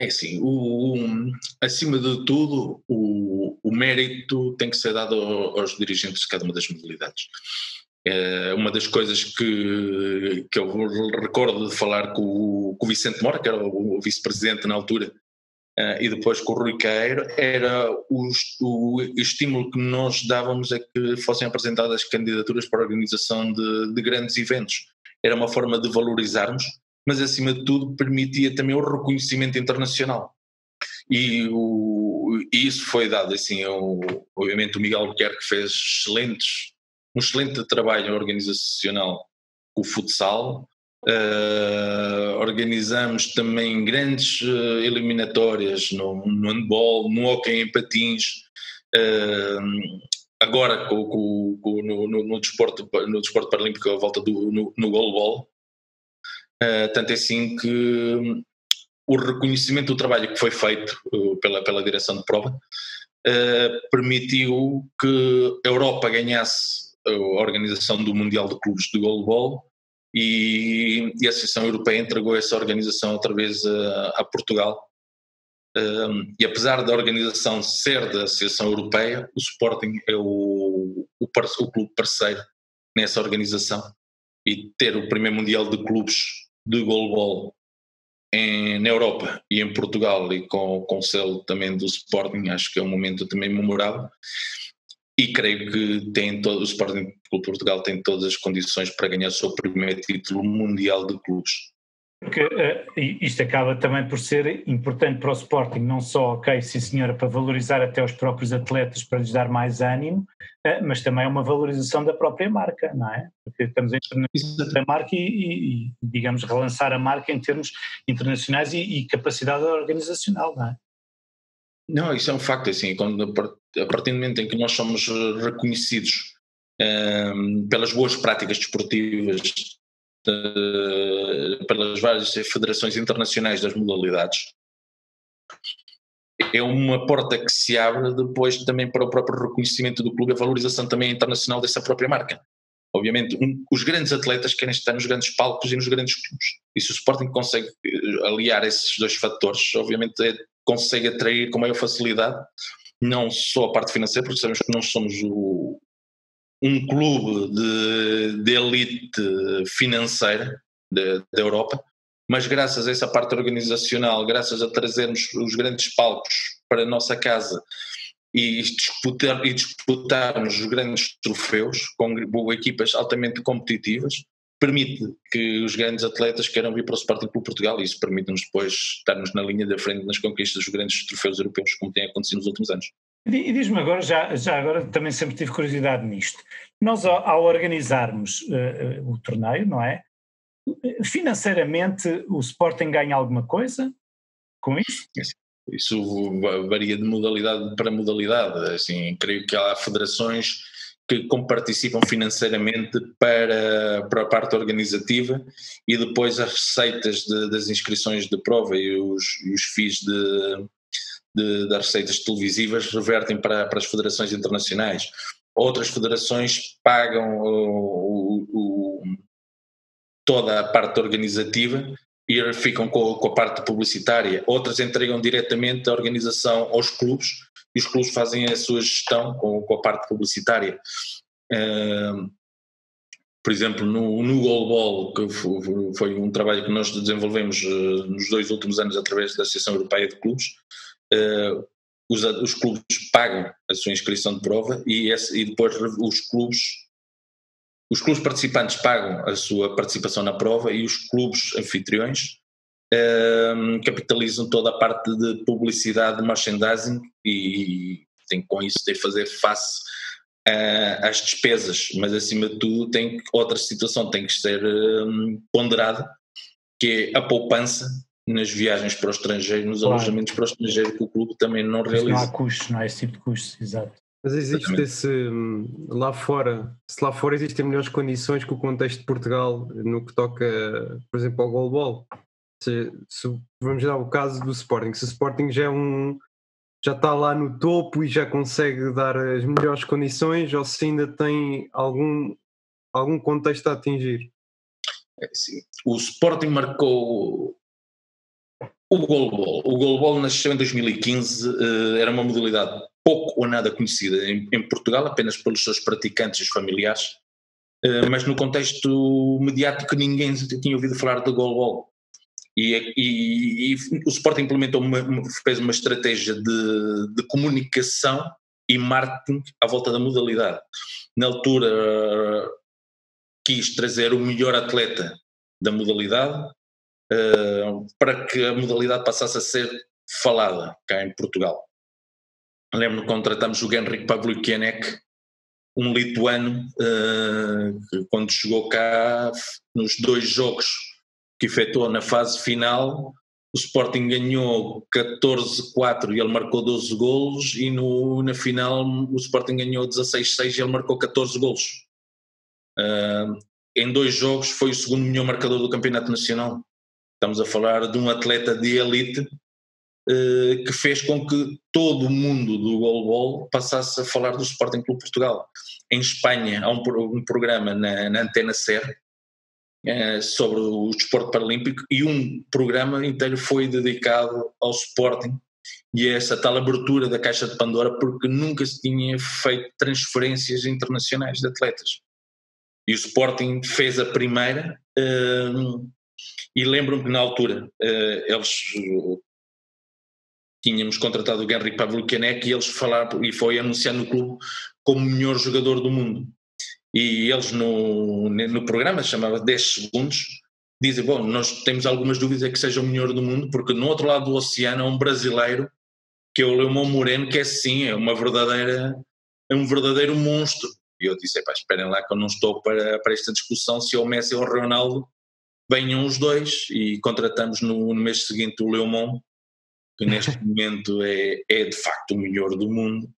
É assim, o, o, acima de tudo, o, o, mérito tem que ser dado aos dirigentes de cada uma das modalidades. É uma das coisas que, que eu recordo de falar com, com o Vicente Mora, que era o vice-presidente na altura, uh, e depois com o Rui Caeiro, era o, o, estímulo que nós dávamos a que fossem apresentadas candidaturas para a organização de, de grandes eventos. Era uma forma de valorizarmos mas acima de tudo permitia também o reconhecimento internacional. E, o, e isso foi dado, assim, obviamente o Miguel Albuquerque fez excelentes, um excelente trabalho organizacional com o futsal, uh, organizamos também grandes uh, eliminatórias no, no handball, no hockey em patins, uh, agora com, com, com no, no, no, desporto, no desporto paralímpico a volta do, no, no goalball, tanto é assim que o reconhecimento do trabalho que foi feito pela, pela direção de prova permitiu que a Europa ganhasse a organização do Mundial de Clubes de Goalball e, e, a Associação Europeia entregou essa organização outra vez a, a Portugal. Um, e apesar da organização ser da Associação Europeia, o Sporting é o, o, o clube parceiro nessa organização e ter o primeiro Mundial de Clubes de goalball em, na Europa e em Portugal e com, com o selo também do Sporting, acho que é um momento também memorável e creio que tem todo, o Sporting Clube Portugal tem todas as condições para ganhar o seu primeiro título mundial de clubes. Porque uh, isto acaba também por ser importante para o Sporting, não só, ok, sim senhora, para valorizar até os próprios atletas, para lhes dar mais ânimo, uh, mas também é uma valorização da própria marca, não é? Porque estamos a internacionalizar a marca e, e, e, digamos, relançar a marca em termos internacionais e, e, capacidade organizacional, não é? Não, isso é um facto, assim, quando, a partir do momento em que nós somos reconhecidos um, ehm, pelas boas práticas desportivas pelas várias federações internacionais das modalidades, é uma porta que se abre depois também para o próprio reconhecimento do clube, a valorização também internacional dessa própria marca. Obviamente, um, os grandes atletas querem estar nos grandes palcos e nos grandes clubes. E se o Sporting consegue eh, aliar esses dois fatores, obviamente é, consegue atrair com maior facilidade, não só a parte financeira, porque sabemos que não somos o, um clube de, de elite financeira da Europa, mas graças a essa parte organizacional, graças a trazermos os grandes palcos para a nossa casa e, disputar, e disputarmos os grandes troféus com equipas altamente competitivas, permite que os grandes atletas queiram vir para o Sporting Clube Portugal e isso permite-nos depois estarmos na linha da frente nas conquistas dos grandes troféus europeus, como tem acontecido nos últimos anos. E diz-me agora, já, já agora também sempre tive curiosidade nisto. Nós, ao, ao organizarmos uh, o torneio, não é? Financeiramente, o Sporting ganha alguma coisa com isso? Isso varia de modalidade para modalidade. Assim, creio que há federações que comparticipam financeiramente para, para a parte organizativa e depois as receitas de, das inscrições de prova e os, os FIIs de, de, das receitas televisivas revertem para, para as federações internacionais. Outras federações pagam o, o, toda a parte organizativa e ficam com, com, a parte publicitária. Outras entregam diretamente a organização aos clubes e os clubes fazem a sua gestão com, com a parte publicitária. Uh, por exemplo, no, no Goalball, que foi um trabalho que nós desenvolvemos uh, nos dois últimos anos através da Associação Europeia de Clubes, uh, os, os, clubes pagam a sua inscrição de prova e, esse, e depois os clubes os clubes participantes pagam a sua participação na prova e os clubes anfitriões um, capitalizam toda a parte de publicidade, merchandising e tem, com isso tem que fazer face uh, às despesas, mas acima de tudo tem outra situação tem que ser um, ponderada, que é a poupança nas viagens para o estrangeiro, nos claro. alojamentos para o estrangeiro que o clube também não realiza. Não há custos, não é esse tipo de custos, exato. Mas existe esse hum, lá fora, se lá fora existem melhores condições que o contexto de Portugal no que toca, por exemplo, ao goalball. Se, se, vamos dar o caso do Sporting, se o Sporting já é um já está lá no topo e já consegue dar as melhores condições ou se ainda tem algum, algum contexto a atingir? É, sim. O Sporting marcou o goalball. O goalball nasceu em 2015, eh, era uma modalidade pouco ou nada conhecida em, em Portugal, apenas pelos seus praticantes e os familiares, uh, mas no contexto mediático ninguém tinha ouvido falar de goalball. E, e, e, o Sport implementou uma, fez uma estratégia de, de, comunicação e marketing à volta da modalidade. Na altura quis trazer o melhor atleta da modalidade uh, para que a modalidade passasse a ser falada cá em Portugal. Lembro-me quando tratamos o Genrik Pavlyukenek, um lituano, uh, que quando chegou cá, nos dois jogos que efetuou na fase final, o Sporting ganhou 14-4 e ele marcou 12 golos, e no, na final o Sporting ganhou 16-6 e ele marcou 14 golos. Uh, em dois jogos foi o segundo melhor marcador do Campeonato Nacional. Estamos a falar de um atleta de elite eh, que fez com que todo o mundo do goalball passasse a falar do Sporting Clube Portugal. Em Espanha há um, um programa na, na Antena Ser uh, sobre o desporto paralímpico e um programa inteiro foi dedicado ao Sporting e a essa tal abertura da caixa de Pandora porque nunca se tinha feito transferências internacionais de atletas. E o Sporting fez a primeira uh, e lembro-me que na altura uh, eles tínhamos contratado o Henry Pavlyukenek e eles falaram, e foi anunciado no clube como o melhor jogador do mundo. E eles no, no programa, chamava 10 segundos, dizem, bom, nós temos algumas dúvidas é que seja o melhor do mundo, porque no outro lado do oceano há um brasileiro, que é o Leomão Moreno, que é sim, é uma verdadeira, é um verdadeiro monstro. E eu disse, pá, esperem lá que eu não estou para, para esta discussão, se é o Messi ou o Ronaldo, venham os dois e contratamos no, no mês seguinte o Leomão que neste momento é, é de facto o melhor do mundo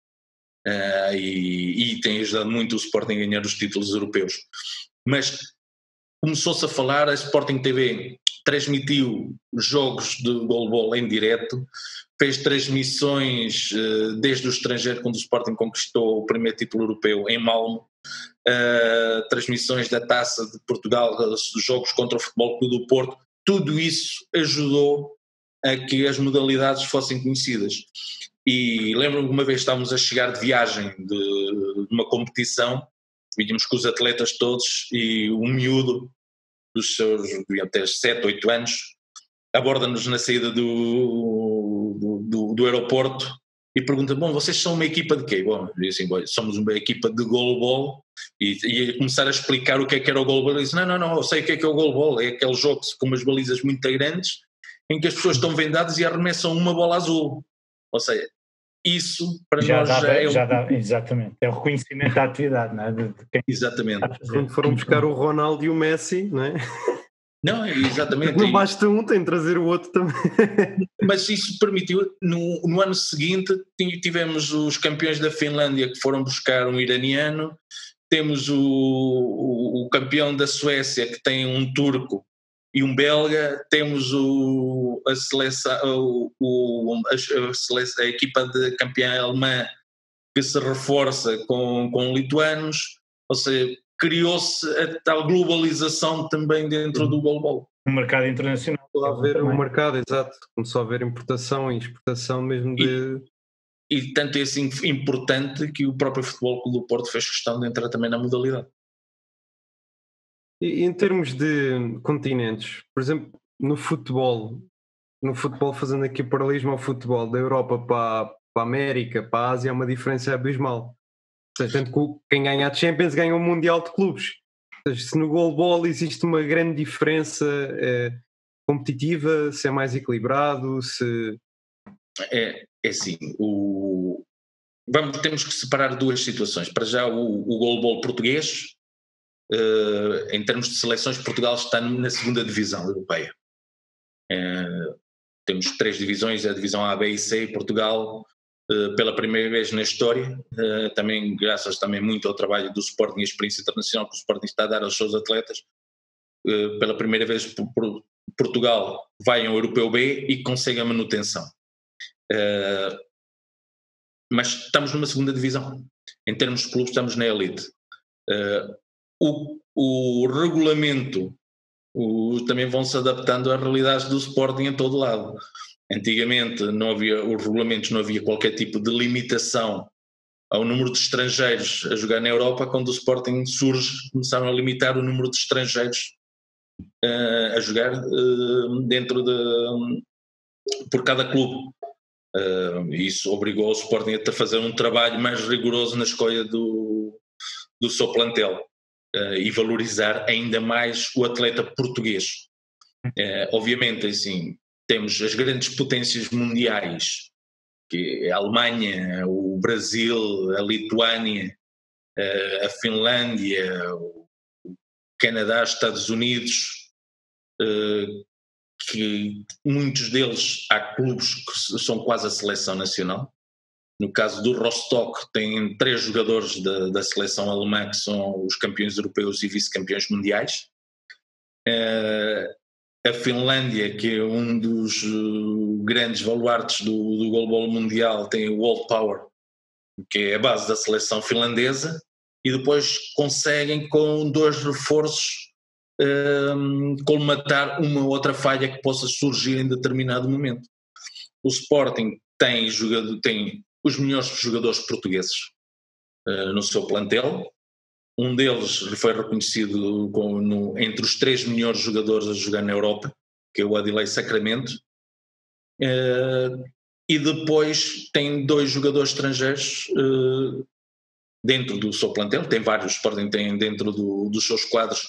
uh, e, e, tem ajudado muito o Sporting a ganhar os títulos europeus. Mas começou-se a falar, a Sporting TV transmitiu jogos de goalball em direto, fez transmissões uh, desde o estrangeiro, quando o Sporting conquistou o primeiro título europeu em Malmo, uh, transmissões da Taça de Portugal, jogos contra o Futebol Clube do Porto, tudo isso ajudou a que as modalidades fossem conhecidas. E lembro-me uma vez estávamos a chegar de viagem de, de uma competição, vínhamos com os atletas todos e um miúdo dos seus, deviam ter 7, 8 anos, aborda-nos na saída do, do, do, aeroporto e pergunta: Bom, vocês são uma equipa de quê? Bom, eu assim, somos uma equipa de goalball. E ia começar a explicar o que é que era o goalball. Ele disse: Não, não, não, eu sei o que é que é o goalball. É aquele jogo com umas balizas muito grandes em que as pessoas estão vendadas e arremessam uma bola azul. Ou seja, isso para já nós dá, já é. Já um... dá, exatamente, é o reconhecimento da atividade, não é? De, de quem exatamente. Quando foram buscar o Ronaldo e o Messi, não é? Não, exatamente. Não basta um, tem de trazer o outro também. Mas isso permitiu, no, no ano seguinte, tivemos os campeões da Finlândia que foram buscar um iraniano, temos o, o, o campeão da Suécia que tem um turco e um belga, temos o, a, seleção, o, a, a, seleção, a equipa de campeã alemã que se reforça com, com lituanos, ou seja, criou-se a tal globalização também dentro do goalball. O mercado internacional. Começou a haver um mercado, exato. Começou a haver importação e exportação mesmo de. E, e tanto é assim importante que o próprio Futebol Clube do Porto fez questão de entrar também na modalidade. E em termos de continentes, por exemplo, no futebol, no futebol fazendo aqui paralelismo ao futebol da Europa para, para a América, para a Ásia, é uma diferença abismal. Tanto que quem ganha a Champions ganha o Mundial de Clubes. Seja, se no goalball existe uma grande diferença é, competitiva, se é mais equilibrado, se... É, é assim, o... Vamos, temos que separar duas situações. Para já o, o goalball português, uh, em termos de seleções, Portugal está na segunda divisão europeia. Uh, temos três divisões, a divisão A, B e C, Portugal uh, pela primeira vez na história, também graças também muito ao trabalho do Sporting e experiência internacional que o Sporting está a dar aos seus atletas, pela primeira vez por, por, Portugal vai ao Europeu B e consegue a manutenção. mas estamos numa segunda divisão. Em termos de clubes, estamos na elite. O, o regulamento o, também vão se adaptando às realidades do Sporting em todo lado. Antigamente não havia, os regulamentos não havia qualquer tipo de limitação ao número de estrangeiros a jogar na Europa, quando o Sporting surge, começaram a limitar o número de estrangeiros uh, a jogar uh, dentro de por cada clube. Uh, isso obrigou o Sporting a fazer um trabalho mais rigoroso na escolha do, do seu plantel uh, e valorizar ainda mais o atleta português. Uh, obviamente, assim, temos as grandes potências mundiais, que é a Alemanha, o Brasil, a Lituânia, uh, a Finlândia, o Canadá, Estados Unidos, que muitos deles há clubes que são quase a seleção nacional. No caso do Rostock, tem três jogadores da, da seleção alemã que são os campeões europeus e vice-campeões mundiais. Uh, a Finlândia, que é um dos uh, grandes baluartes do, do mundial, tem o World Power, que é a base da seleção finlandesa, e depois conseguem com dois reforços um, ehm, colmatar uma outra falha que possa surgir em determinado momento. O Sporting tem, jogado, tem os melhores jogadores portugueses uh, no seu plantel. Um deles foi reconhecido como no, entre os três melhores jogadores a jogar na Europa, que é o Adilei Sacramento. Uh, e depois tem dois jogadores estrangeiros uh, dentro do seu plantel, tem vários, podem ter dentro do, dos seus quadros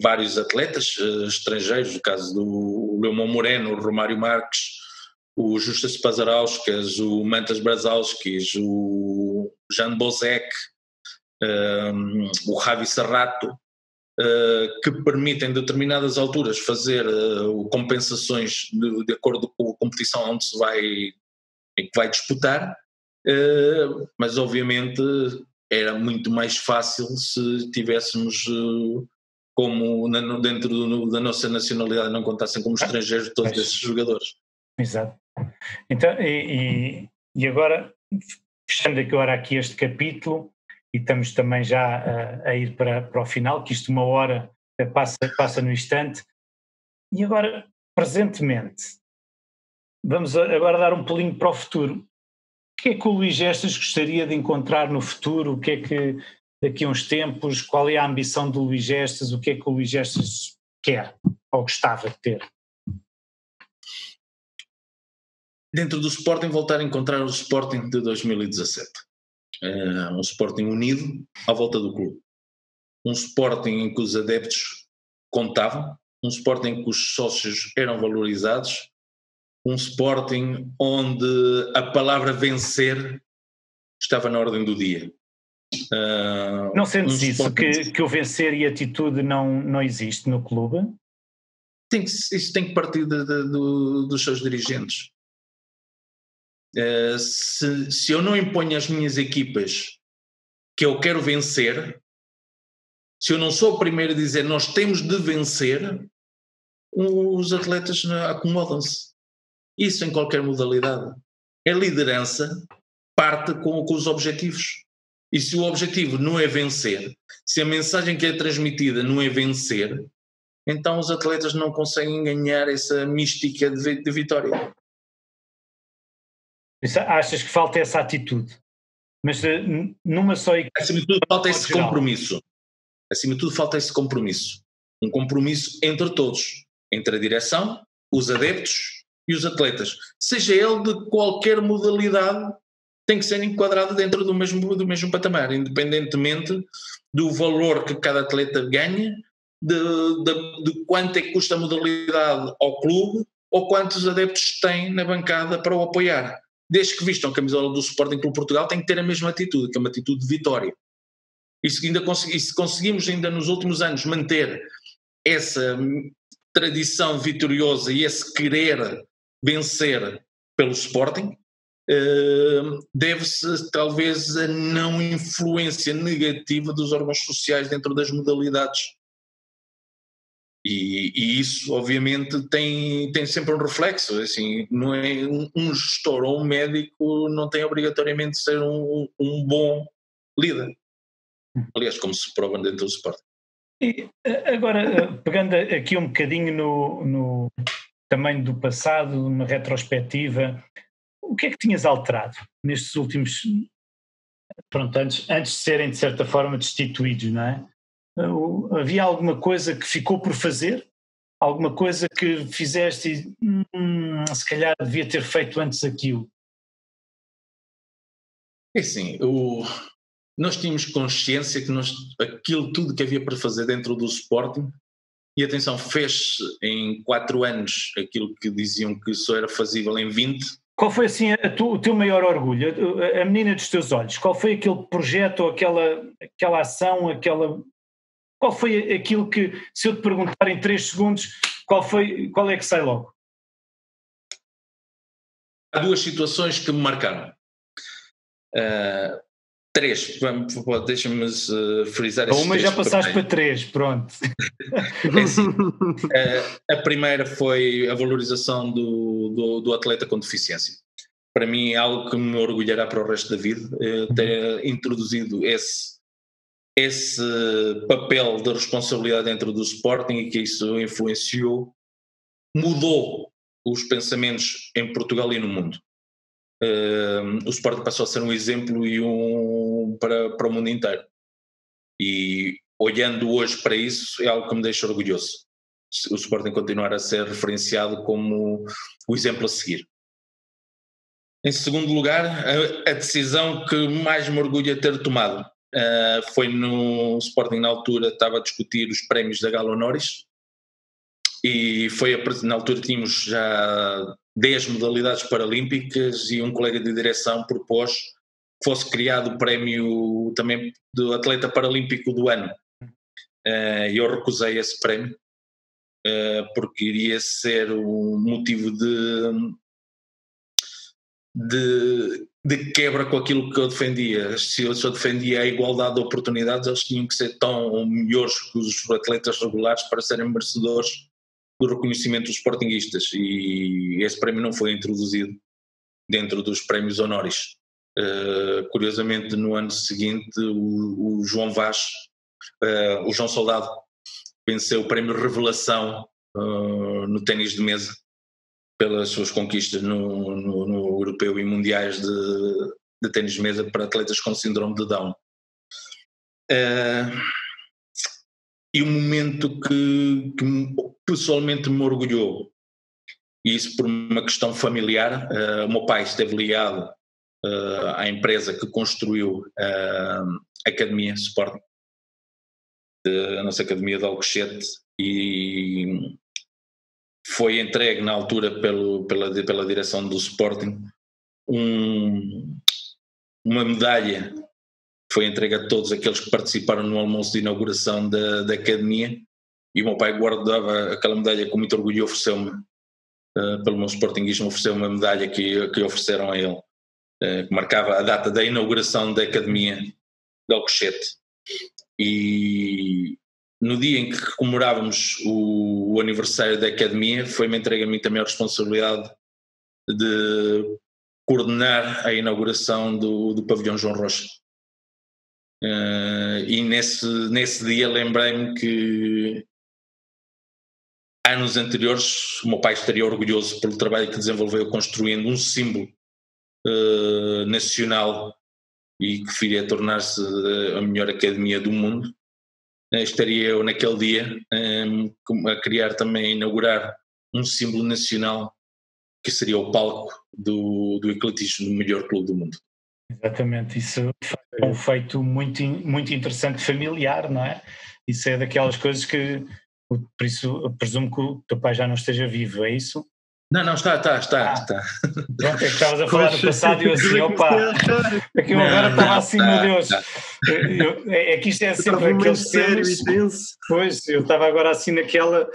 vários atletas estrangeiros, no caso do Leomão Moreno, Romário Marques, o Justas Pazarauskas, o Mantas Brazalskis, o Jan Bozek, um, o Ravi Serrato, uh, que permitem em determinadas alturas fazer uh, compensações de, de, acordo com a competição onde se vai, que vai disputar, uh, mas obviamente era muito mais fácil se tivéssemos como na, dentro do, da nossa nacionalidade não contassem como estrangeiros todos esses jogadores. Exato. Então, e, e agora, fechando agora aqui este capítulo, e estamos também já a, a ir para, para o final, que isto uma hora passa, passa no instante. E agora, presentemente, vamos agora dar um pulinho para o futuro. O que é que o Luís Gestas gostaria de encontrar no futuro? O que é que daqui a uns tempos, qual é a ambição do Luís Gestas? O que é que o Luís Gestas quer ou gostava de ter? Dentro do Sporting, voltar a encontrar o Sporting de 2017. Uh, um Sporting unido à volta do clube. Um Sporting em que os adeptos contavam, um Sporting em que os sócios eram valorizados, um Sporting onde a palavra vencer estava na ordem do dia. Uh, não sentes um isso, que, que o vencer e a atitude não, não existe no clube? Tem que, isso tem que partir de, de, de, dos seus dirigentes. Uh, se, se eu não imponho às minhas equipas que eu quero vencer, se eu não sou o primeiro a dizer nós temos de vencer, os atletas acomodam-se. Isso em qualquer modalidade. A liderança parte com, com os objetivos. E se o objetivo não é vencer, se a mensagem que é transmitida não é vencer, então os atletas não conseguem ganhar essa mística de, de vitória. Achas que falta essa atitude? Mas eh, numa só equipe. Acima de tudo, falta esse geral. compromisso. Acima de tudo, falta esse compromisso. Um compromisso entre todos, entre a direção, os adeptos e os atletas. Seja ele de qualquer modalidade, tem que ser enquadrado dentro do mesmo, do mesmo patamar, independentemente do valor que cada atleta ganha, de, de, de quanto é que custa a modalidade ao clube ou quantos adeptos tem na bancada para o apoiar desde que vistam a camisola do Sporting Clube Portugal, tem que ter a mesma atitude, que é uma atitude de vitória. E se, ainda consegui, se conseguimos ainda nos últimos anos manter essa tradição vitoriosa e esse querer vencer pelo Sporting, uh, deve-se talvez a não influência negativa dos órgãos sociais dentro das modalidades e, e, isso, obviamente, tem, tem sempre um reflexo. Assim, não é um, gestor ou um médico não tem obrigatoriamente de ser um, um bom líder. Aliás, como se prova dentro do esporte. E agora, pegando aqui um bocadinho no, no tamanho do passado, uma retrospectiva, o que é que tinhas alterado nestes últimos. Pronto, antes, antes de serem de certa forma destituídos, não é? Havia alguma coisa que ficou por fazer? Alguma coisa que fizeste e hum, se calhar devia ter feito antes aquilo? É assim, o, nós tínhamos consciência que nós, aquilo tudo que havia para fazer dentro do Sporting, e atenção, fez em quatro anos aquilo que diziam que só era fazível em 20. Qual foi assim tu, o teu maior orgulho, a, a menina dos teus olhos? Qual foi aquele projeto, ou aquela, aquela ação, aquela qual foi aquilo que, se eu te perguntar em 3 segundos, qual, foi, qual é que sai logo? Há duas situações que me marcaram. Uh, três, deixa-me uh, frisar Uma já passaste para três, pronto. É assim, uh, a primeira foi a valorização do, do, do, atleta com deficiência. Para mim é algo que me orgulhará para o resto da vida, ter introduzido esse esse papel de responsabilidade dentro do Sporting e que isso influenciou, mudou os pensamentos em Portugal e no mundo. Uh, o Sporting passou a ser um exemplo e um para, para o mundo inteiro. E olhando hoje para isso é algo que me deixa orgulhoso. O Sporting continuar a ser referenciado como o exemplo a seguir. Em segundo lugar, a, a decisão que mais me orgulha ter tomado Uh, foi no Sporting na altura, estava a discutir os prémios da Galo Norris e foi a, na altura tínhamos já 10 modalidades paralímpicas e um colega de direção propôs que fosse criado o prémio também do atleta paralímpico do ano. Uh, eu recusei esse prémio uh, porque iria ser um motivo de de, de, quebra com aquilo que eu defendia. Se eu, defendia a igualdade de oportunidades, eles tinham que ser tão melhores que os atletas regulares para serem merecedores do reconhecimento dos sportinguistas e esse prémio não foi introduzido dentro dos prémios honoris. Uh, curiosamente, no ano seguinte, o, o João Vaz, uh, o João Soldado, venceu o prémio Revelação uh, no ténis de mesa pelas suas conquistas no, no, no europeu e mundiais de, de ténis de mesa para atletas com síndrome de Down. e um momento que, que pessoalmente me orgulhou, e isso por uma questão familiar, o meu pai esteve ligado uh, à empresa que construiu a Academia Sporting, a nossa Academia de Alcochete, e foi entregue na altura pelo, pela, pela direção do Sporting um, uma medalha foi entregue a todos aqueles que participaram no almoço de inauguração da, da academia e o meu pai guardava aquela medalha com muito orgulho e ofereceu-me, uh, pelo meu sportinguismo, ofereceu-me uma medalha que, que ofereceram a ele. Eh, que marcava a data da inauguração da Academia de Alcochete. E no dia em que comemorávamos o, o aniversário da Academia, foi-me entregue a mim também a responsabilidade de coordenar a inauguração do, do pavilhão João Rocha. Uh, e nesse, nesse dia lembrei-me que anos anteriores o meu pai estaria orgulhoso pelo trabalho que desenvolveu construindo um símbolo uh, nacional e que viria a tornar-se eh, a melhor academia do mundo, estaria eu naquele dia um, a criar também, a inaugurar um símbolo nacional que seria o palco do, do ecletismo do melhor clube do mundo. Exatamente, isso é um feito muito, muito interessante, familiar, não é? Isso é daquelas coisas que, por isso, presumo que o teu pai já não esteja vivo, é isso? Não, não, está, está, está. Ah, está. É que estavas a falar do passado e eu assim, opa, é que eu agora estava assim, meu Deus, eu, é, é que isto é sempre aqueles temas, pois, eu estava agora assim naquela,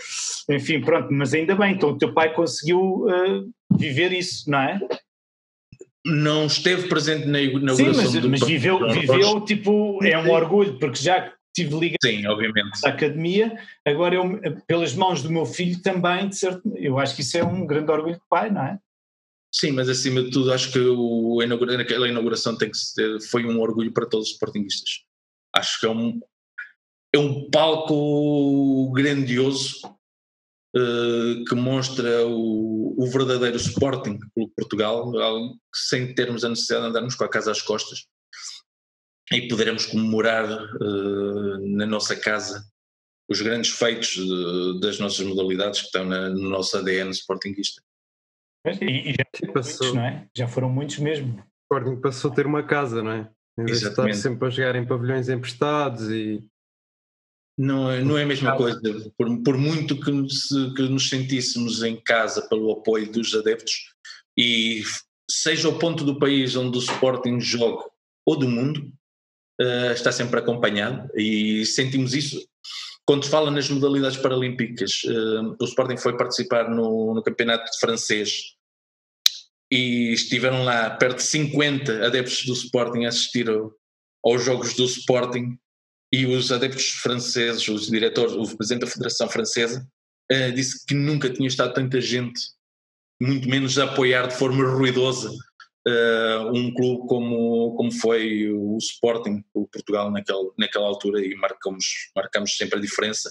enfim, pronto, mas ainda bem, então o teu pai conseguiu uh, viver isso, não é? Não esteve presente na inauguração Sim, mas, mas viveu, viveu, tipo, é um orgulho, porque já tive ligado Sim, obviamente. à academia, agora eu, pelas mãos do meu filho também, de certo, eu acho que isso é um grande orgulho de pai, não é? Sim, mas acima de tudo acho que o, aquela inauguração tem que ser, foi um orgulho para todos os sportinguistas. Acho que é um, é um palco grandioso uh, que mostra o, o verdadeiro Sporting pelo Portugal, sem termos a necessidade de andarmos com a casa às costas e poderemos comemorar uh, na nossa casa os grandes feitos de, das nossas modalidades que estão na, no nosso ADN sportinguista. E, e já, passou, muitos, não é? já foram muitos mesmo. O Sporting passou a ter uma casa, não é? Em vez Exatamente. de estar sempre a jogar em pavilhões emprestados e. Não, é, não é a mesma coisa. Por, por muito que nos, que nos sentíssemos em casa pelo apoio dos adeptos, e seja o ponto do país onde o Sporting joga ou do mundo, uh, está sempre acompanhado e sentimos isso quando se fala nas modalidades paralímpicas. Uh, o Sporting foi participar no, no campeonato francês e estiveram lá perto de 50 adeptos do Sporting a assistir ao, aos jogos do Sporting e os adeptos franceses, os diretores, o presidente da Federação Francesa, uh, disse que nunca tinha estado tanta gente, muito menos a apoiar de forma ruidosa uh, um clube como, como foi o Sporting, o Portugal naquela, naquela altura e marcamos, marcamos sempre a diferença,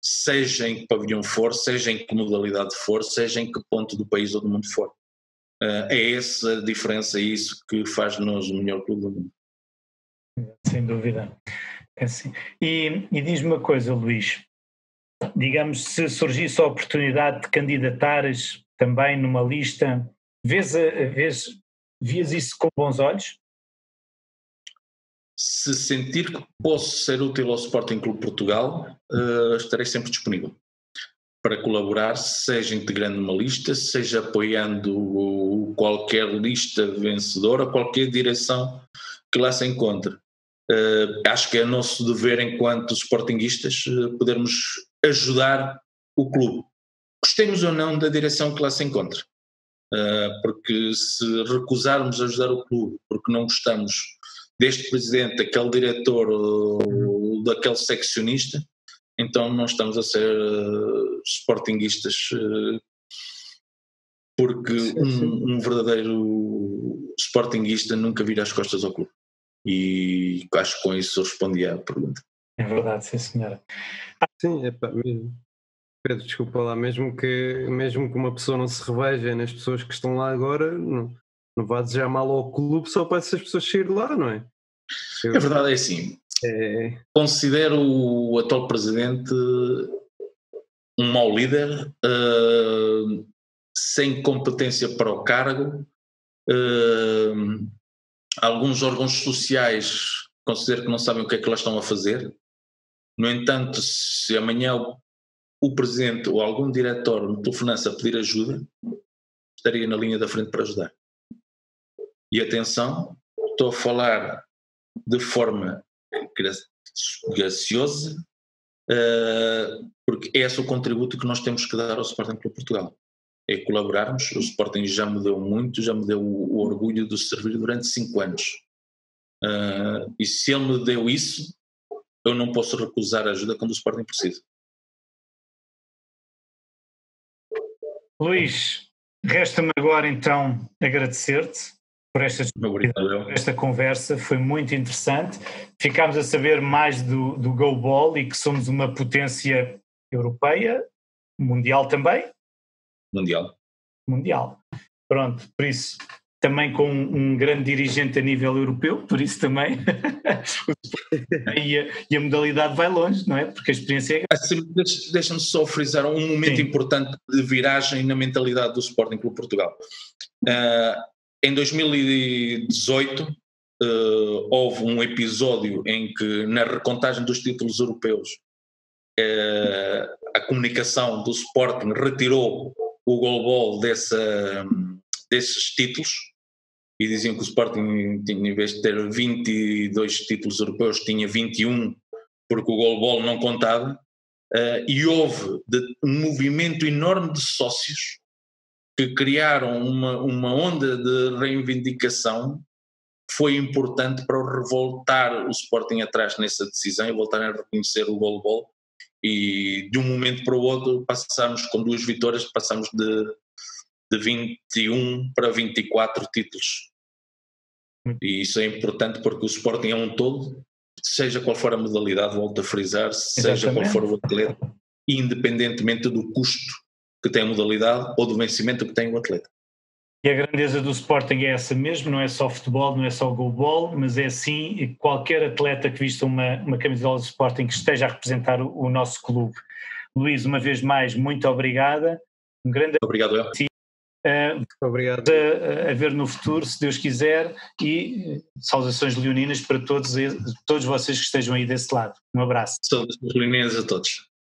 seja em que pavilhão for, seja em que modalidade for, seja em que ponto do país ou do mundo for. Uh, é essa a diferença e isso que faz de nós o melhor clube do mundo. Sem dúvida. É assim. E, e diz-me uma coisa, Luís, digamos, se surgisse a oportunidade de candidatares também numa lista, vês, vês Vias isso com bons olhos? Se sentir que posso ser útil ao Sporting Clube Portugal, uh, estarei sempre disponível para colaborar, seja integrando uma lista, seja apoiando qualquer lista vencedora, qualquer direção que lá se encontre. Uh, acho que é nosso dever, enquanto sportinguistas, uh, podermos ajudar o clube. Gostemos ou não da direção que lá se encontra. Ah, porque se recusarmos a ajudar o clube porque não gostamos deste presidente, daquele diretor ou daquele seccionista, então não estamos a ser sportinguistas, uh, porque um, um, verdadeiro sportinguista nunca vira as costas ao clube. E acho que com isso eu respondi à pergunta. É verdade, sim senhora. Sim, é pá, mesmo. Pedro, desculpa lá, mesmo que, mesmo que uma pessoa não se reveja nas pessoas que estão lá agora, não, não vá desejar mal ao clube só para essas pessoas sair de lá, não é? Eu, é verdade, é assim. É... Considero o atual presidente um mau líder, uh, sem competência para o cargo. Uh, alguns órgãos sociais considero que não sabem o que é que lá estão a fazer. No entanto, se amanhã o, o presidente ou algum diretor me telefonasse a pedir ajuda, estaria na linha da frente para ajudar. E atenção, estou a falar de forma graciosa, uh, porque é esse o contributo que nós temos que dar ao Sporting Clube Portugal. É colaborarmos. O Sporting já me deu muito, já me deu o, orgulho de servir durante cinco anos. Uh, e se ele me deu isso, eu não posso recusar ajuda quando o Sporting precisa. Luís, resta-me agora então agradecer-te por esta, por esta conversa, foi muito interessante. Ficámos a saber mais do, do Go Ball e que somos uma potência europeia, mundial também. Mundial. Mundial. Pronto, por isso também com um grande dirigente a nível europeu, por isso também e, a, e, a, modalidade vai longe, não é? Porque a experiência é assim, Deixa-me só frisar um momento Sim. importante de viragem na mentalidade do Sporting Clube Portugal. Uh, em 2018 uh, ah, houve um episódio em que na recontagem dos títulos europeus uh, a comunicação do Sporting retirou o goalball dessa, desses títulos e diziam que o Sporting, em vez de ter 22 títulos europeus, tinha 21, porque o goalball não contava, uh, e houve de, um movimento enorme de sócios que criaram uma, uma onda de reivindicação que foi importante para revoltar o Sporting atrás nessa decisão e voltarem a reconhecer o goalball e de um momento para o outro passamos com duas vitórias, passamos de, de 21 para 24 títulos e isso é importante porque o Sporting é um todo, seja qual for a modalidade, volto a frisar, seja qual for o atleta, independentemente do custo que tem a modalidade ou do vencimento que tem o atleta. E a grandeza do Sporting é essa mesmo, não é só futebol, não é só goalball, mas é sim qualquer atleta que vista uma, uma camisola do Sporting que esteja a representar o, o nosso clube. Luís, uma vez mais, muito obrigada. Um grande Obrigado, eu. Uh, Obrigado. A, a, ver no futuro, se Deus quiser, e saudações leoninas para todos, todos vocês que estejam aí desse lado. Um abraço. Saudações leoninas a todos.